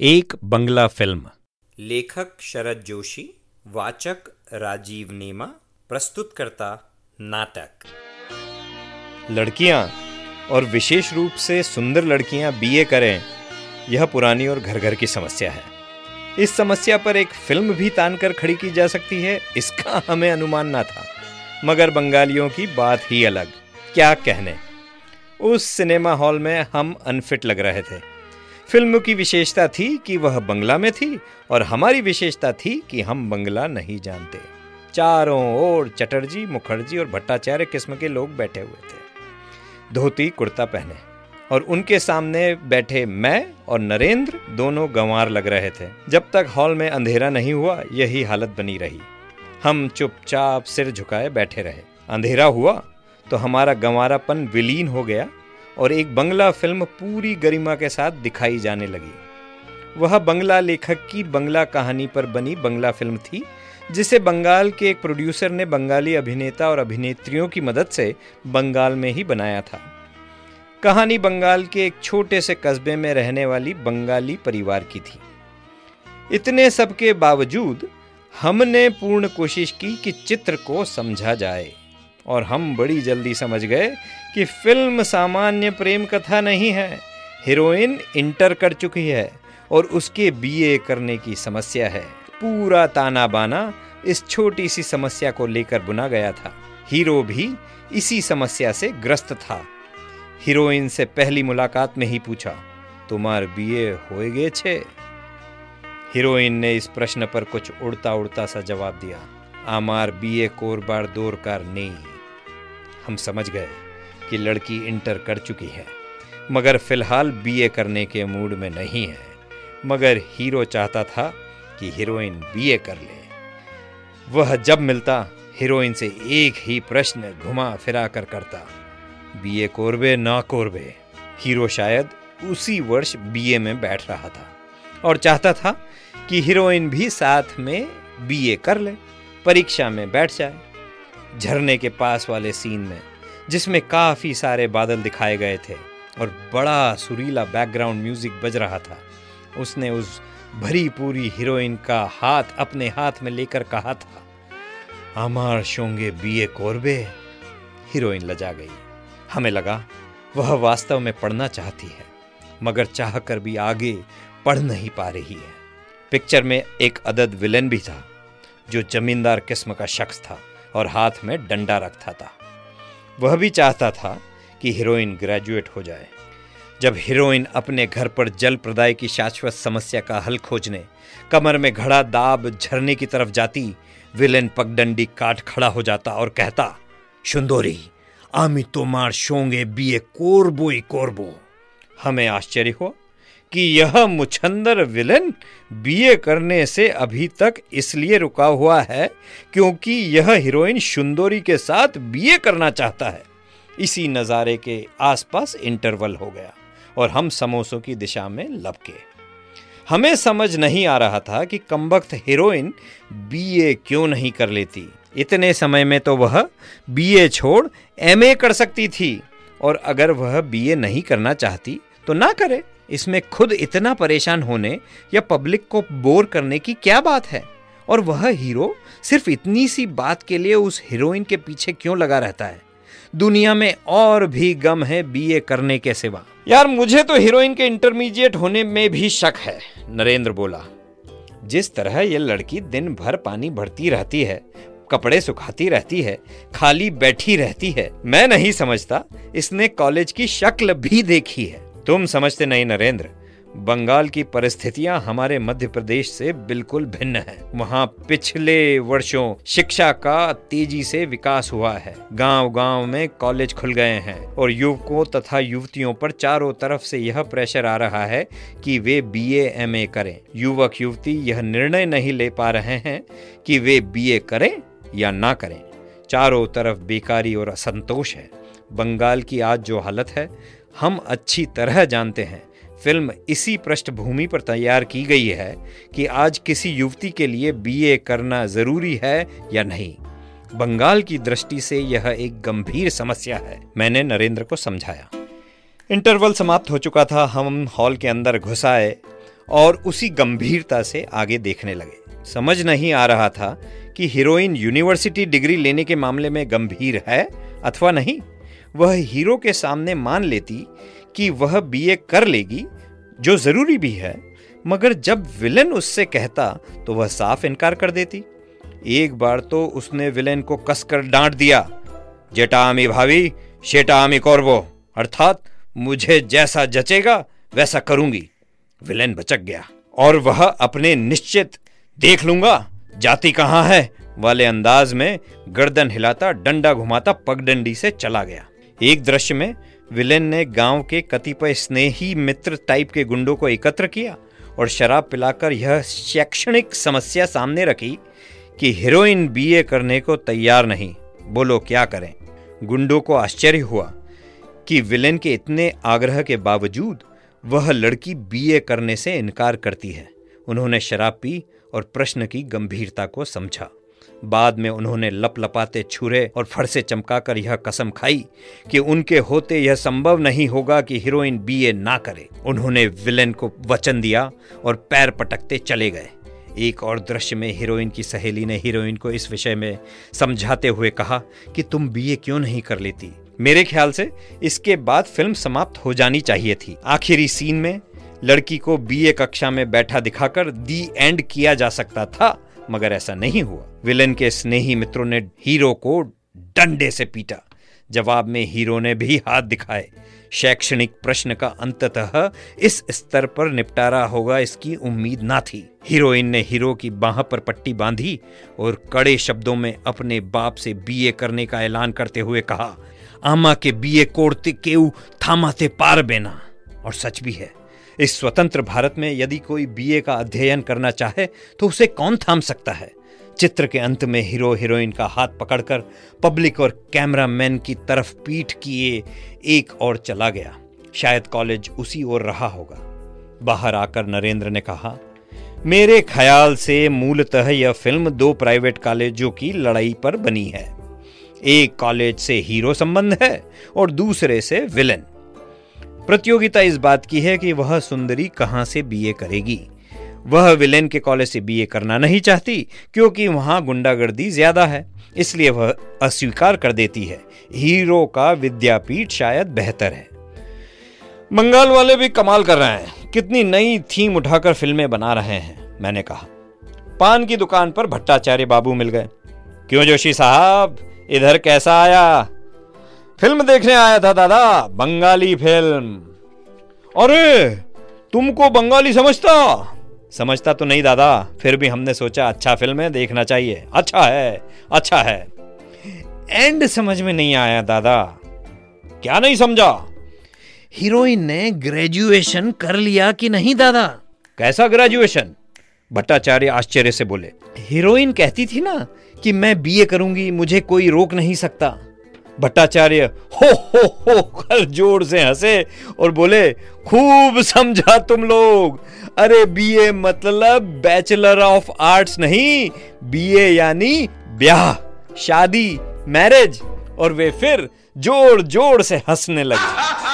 एक बंगला फ़िल्म। लेखक शरद जोशी वाचक राजीव नेमा प्रस्तुतकर्ता नाटक। लड़कियाँ और विशेष रूप से सुंदर लड़कियाँ बीए करें यह पुरानी और घर घर की समस्या है। इस समस्या पर एक फ़िल्म भी तान कर खड़ी की जा सकती है इसका हमें अनुमान ना था। मगर बंगालियों की बात ही अलग क्या कहने। उस सिनेमा हॉल में हम अनफिट लग रहे थे। फ़िल्म की विशेषता थी कि वह बंगला में थी और हमारी विशेषता थी कि हम बंगला नहीं जानते। चारों ओर चटर्जी, मुखर्जी और भट्टाचार्य किस्म के लोग बैठे हुए थे। धोती, कुर्ता पहने और उनके सामने बैठे मैं और नरेंद्र दोनों गंवार लग रहे थे। जब तक हॉल में अंधेरा नहीं हुआ, यही हालत बनी रही। हम चुपचाप सिर झुकाए बैठे रहे। अंधेरा हुआ तो हमारा गंवारापन विलीन हो गया और एक बंगला फ़िल्म पूरी गरिमा के साथ दिखाई जाने लगी। वह बंगला लेखक की बंगला कहानी पर बनी बंगला फ़िल्म थी, जिसे बंगाल के एक प्रोड्यूसर ने बंगाली अभिनेता और अभिनेत्रियों की मदद से बंगाल में ही बनाया था। कहानी बंगाल के एक छोटे से कस्बे में रहने वाली बंगाली परिवार की थी। इतने सब के बावजूद हमने पूर्ण कोशिश की कि चित्र को समझा जाए। और हम बड़ी जल्दी समझ गए कि फ़िल्म सामान्य प्रेम कथा नहीं है। हीरोइन इंटर कर चुकी है और उसके बीए करने की समस्या है। पूरा ताना बाना इस छोटी सी समस्या को लेकर बुना गया था। हीरो भी इसी समस्या से ग्रस्त था। हीरोइन से पहली मुलाकात में ही पूछा, तुम्हार बीए हो गए छे? हीरोइन ने इस प्रश्न पर कुछ उड़ता उड़ता सा जवाब दिया, आमार बीए कोरबार दौर कार नहीं हम समझ गए कि लड़की इंटर कर चुकी है, मगर फ़िलहाल बीए करने के मूड में नहीं है। मगर हीरो चाहता था कि हीरोइन बीए कर ले। वह जब मिलता, हीरोइन से एक ही प्रश्न घुमा फिरा कर करता बीए कोरबे ना कोरबे। हीरो शायद उसी वर्ष बीए में बैठ रहा था और चाहता था कि हीरोइन भी साथ में बीए कर ले, परीक्षा में बैठ जाए। झरने के पास वाले सीन में, जिसमें काफ़ी सारे बादल दिखाए गए थे और बड़ा सुरीला बैकग्राउंड म्यूज़िक बज रहा था, उसने उस भरी पूरी हीरोइन का हाथ अपने हाथ में लेकर कहा था, अमार शोंगे बीए कोरबे। हीरोइन लजा गई। हमें लगा, वह वास्तव में पढ़ना चाहती है, मगर चाह कर भी आगे पढ़ नहीं पा रही है। पिक्चर में एक अदद विलेन भी था, जो जमींदार किस्म का शख्स था। और हाथ में डंडा रखता था। वह भी चाहता था कि हीरोइन ग्रेजुएट हो जाए। जब हीरोइन अपने घर पर जल प्रदाय की शाश्वत समस्या का हल खोजने, कमर में घड़ा दाब झरने की तरफ़ जाती, विलेन पगडंडी काट खड़ा हो जाता और कहता, सुंदोरी, आमी तो तोमार शोंगे बीए कोरबोई कोरबो। हमें आश्चर्य हुआ कि यह मुछंदर विलन बीए करने से अभी तक इसलिए रुका हुआ है क्योंकि यह हीरोइन सुंदोरी के साथ बीए करना चाहता है। इसी नज़ारे के आसपास इंटरवल हो गया और हम समोसों की दिशा में लपके। हमें समझ नहीं आ रहा था कि कमबख्त हीरोइन बीए क्यों नहीं कर लेती। इतने समय में तो वह बीए छोड़ एमए कर सकती थी और अगर वह बीए नहीं करना चाहती तो ना करे। इसमें खुद इतना परेशान होने या पब्लिक को बोर करने की क्या बात है? और वह हीरो सिर्फ़ इतनी सी बात के लिए उस हीरोइन के पीछे क्यों लगा रहता है? दुनिया में और भी गम है बीए करने के सिवा। यार, मुझे तो हीरोइन के इंटरमीडिएट होने में भी शक है, नरेंद्र बोला। जिस तरह यह लड़की दिन भर पानी भरती रहती है, कपड़े सुखाती रहती है, खाली बैठी रहती है, मैं नहीं समझता, इसने कॉलेज की शक्ल भी देखी है। तुम समझते नहीं, नरेंद्र। बंगाल की परिस्थितियाँ हमारे मध्य प्रदेश से बिल्कुल भिन्न है। वहाँ पिछले वर्षों शिक्षा का तेज़ी से विकास हुआ है। गाँव गाँव में कॉलेज खुल गए हैं और युवकों तथा युवतियों पर चारों तरफ़ से यह प्रेशर आ रहा है कि वे बीए एमए करें। युवक युवती यह निर्णय नहीं ले पा रहे हैं कि वे बीए करें या ना करें। चारों तरफ़ बेकारी और असंतोष है। बंगाल की आज जो हालत है हम अच्छी तरह जानते हैं। फ़िल्म इसी पृष्ठभूमि पर तैयार की गई है कि आज किसी युवती के लिए बीए करना ज़रूरी है या नहीं। बंगाल की दृष्टि से यह एक गंभीर समस्या है, मैंने नरेंद्र को समझाया। इंटरवल समाप्त हो चुका था, हम हॉल के अंदर घुस आए और उसी गंभीरता से आगे देखने लगे। समझ नहीं आ रहा था कि हीरोइन यूनिवर्सिटी डिग्री लेने के मामले में गंभीर है अथवा नहीं। वह हीरो के सामने मान लेती कि वह बीए कर लेगी, जो ज़रूरी भी है, मगर जब विलन उससे कहता तो वह साफ़ इनकार कर देती। एक बार तो उसने विलेन को कसकर डांट दिया। जेटा आमी भाभी शेटा आमी कौरवो, अर्थात मुझे जैसा जचेगा, वैसा करूँगी। विलेन बचक गया। और वह अपने निश्चित, देख लूँगा, जाति कहाँ है, वाले अंदाज में गर्दन हिलाता, डंडा घुमाता, पगडंडी से चला गया। एक दृश्य में विलेन ने गाँव के कतिपय स्नेही मित्र टाइप के गुंडों को एकत्र किया और शराब पिलाकर यह शैक्षणिक समस्या सामने रखी कि हीरोइन बीए करने को तैयार नहीं। बोलो, क्या करें? गुंडों को आश्चर्य हुआ कि विलेन के इतने आग्रह के बावजूद वह लड़की बीए करने से इनकार करती है। उन्होंने शराब पी और प्रश्न की गंभीरता को समझा। बाद में उन्होंने लपलपाते छुरे और फरसे चमकाकर यह कसम खाई कि उनके होते यह संभव नहीं होगा कि हीरोइन बीए ना करे। उन्होंने विलेन को वचन दिया और पैर पटकते चले गए। एक और दृश्य में हीरोइन की सहेली ने हीरोइन को इस विषय में समझाते हुए कहा कि तुम बीए क्यों नहीं कर लेती? मेरे ख्याल से इसके बाद फ़िल्म समाप्त हो जानी चाहिए थी। आखिरी सीन में लड़की को बीए कक्षा में बैठा दिखाकर दी एंड किया जा सकता था। मगर ऐसा नहीं हुआ। विलन के स्नेही मित्रों ने हीरो को डंडे से पीटा। जवाब में हीरो ने भी हाथ दिखाए। शैक्षणिक प्रश्न का अंततः इस स्तर पर निपटारा होगा इसकी उम्मीद ना थी। हीरोइन ने हीरो की बाह पर पट्टी बांधी और कड़े शब्दों में अपने बाप से बीए करने का ऐलान करते हुए कहा, आमा के बीए कोड़ते केऊ थामाते पार बेना। और सच भी है इस स्वतंत्र भारत में यदि कोई बीए का अध्ययन करना चाहे तो उसे कौन थाम सकता है? चित्र के अंत में हीरो हीरोइन का हाथ पकड़कर पब्लिक और कैमरामैन की तरफ़ पीठ किए एक और चला गया। शायद कॉलेज उसी ओर रहा होगा। बाहर आकर नरेंद्र ने कहा, मेरे ख्याल से मूलतः यह फ़िल्म दो प्राइवेट कॉलेजों की लड़ाई पर बनी है। एक कॉलेज से हीरो संबंध है और दूसरे से विलन। प्रतियोगिता इस बात की है कि वह सुंदरी कहाँ से बीए करेगी। वह विलेन के कॉलेज से बीए करना नहीं चाहती, क्योंकि वहाँ गुंडागर्दी ज़्यादा है, इसलिए वह अस्वीकार कर देती है। हीरो का विद्यापीठ शायद बेहतर है। बंगाल वाले भी कमाल कर रहे हैं। कितनी नई थीम उठाकर फ़िल्में बना रहे हैं, मैंने कहा। पान की दुकान पर भट्टाचार्य बाबू मिल गए। क्यों जोशी साहब, इधर कैसा आया? फ़िल्म देखने आया था दादा बंगाली फ़िल्म। अरे तुमको बंगाली समझता? समझता तो नहीं दादा फिर भी हमने सोचा अच्छा फ़िल्म है देखना चाहिए। अच्छा है अच्छा है। एंड समझ में नहीं आया दादा। क्या नहीं समझा? हीरोइन ने ग्रेजुएशन कर लिया कि नहीं दादा? कैसा ग्रेजुएशन? भट्टाचार्य आश्चर्य से बोले। हीरोइन कहती थी ना कि मैं बीए करूँगी मुझे कोई रोक नहीं सकता। भट्टाचार्य हो हो हो कर ज़ोर से हंसे और बोले, खूब समझा तुम लोग। अरे बीए मतलब बैचलर ऑफ़ आर्ट्स नहीं बीए यानी ब्याह, शादी मैरिज और वे फिर ज़ोर ज़ोर से हंसने लगे।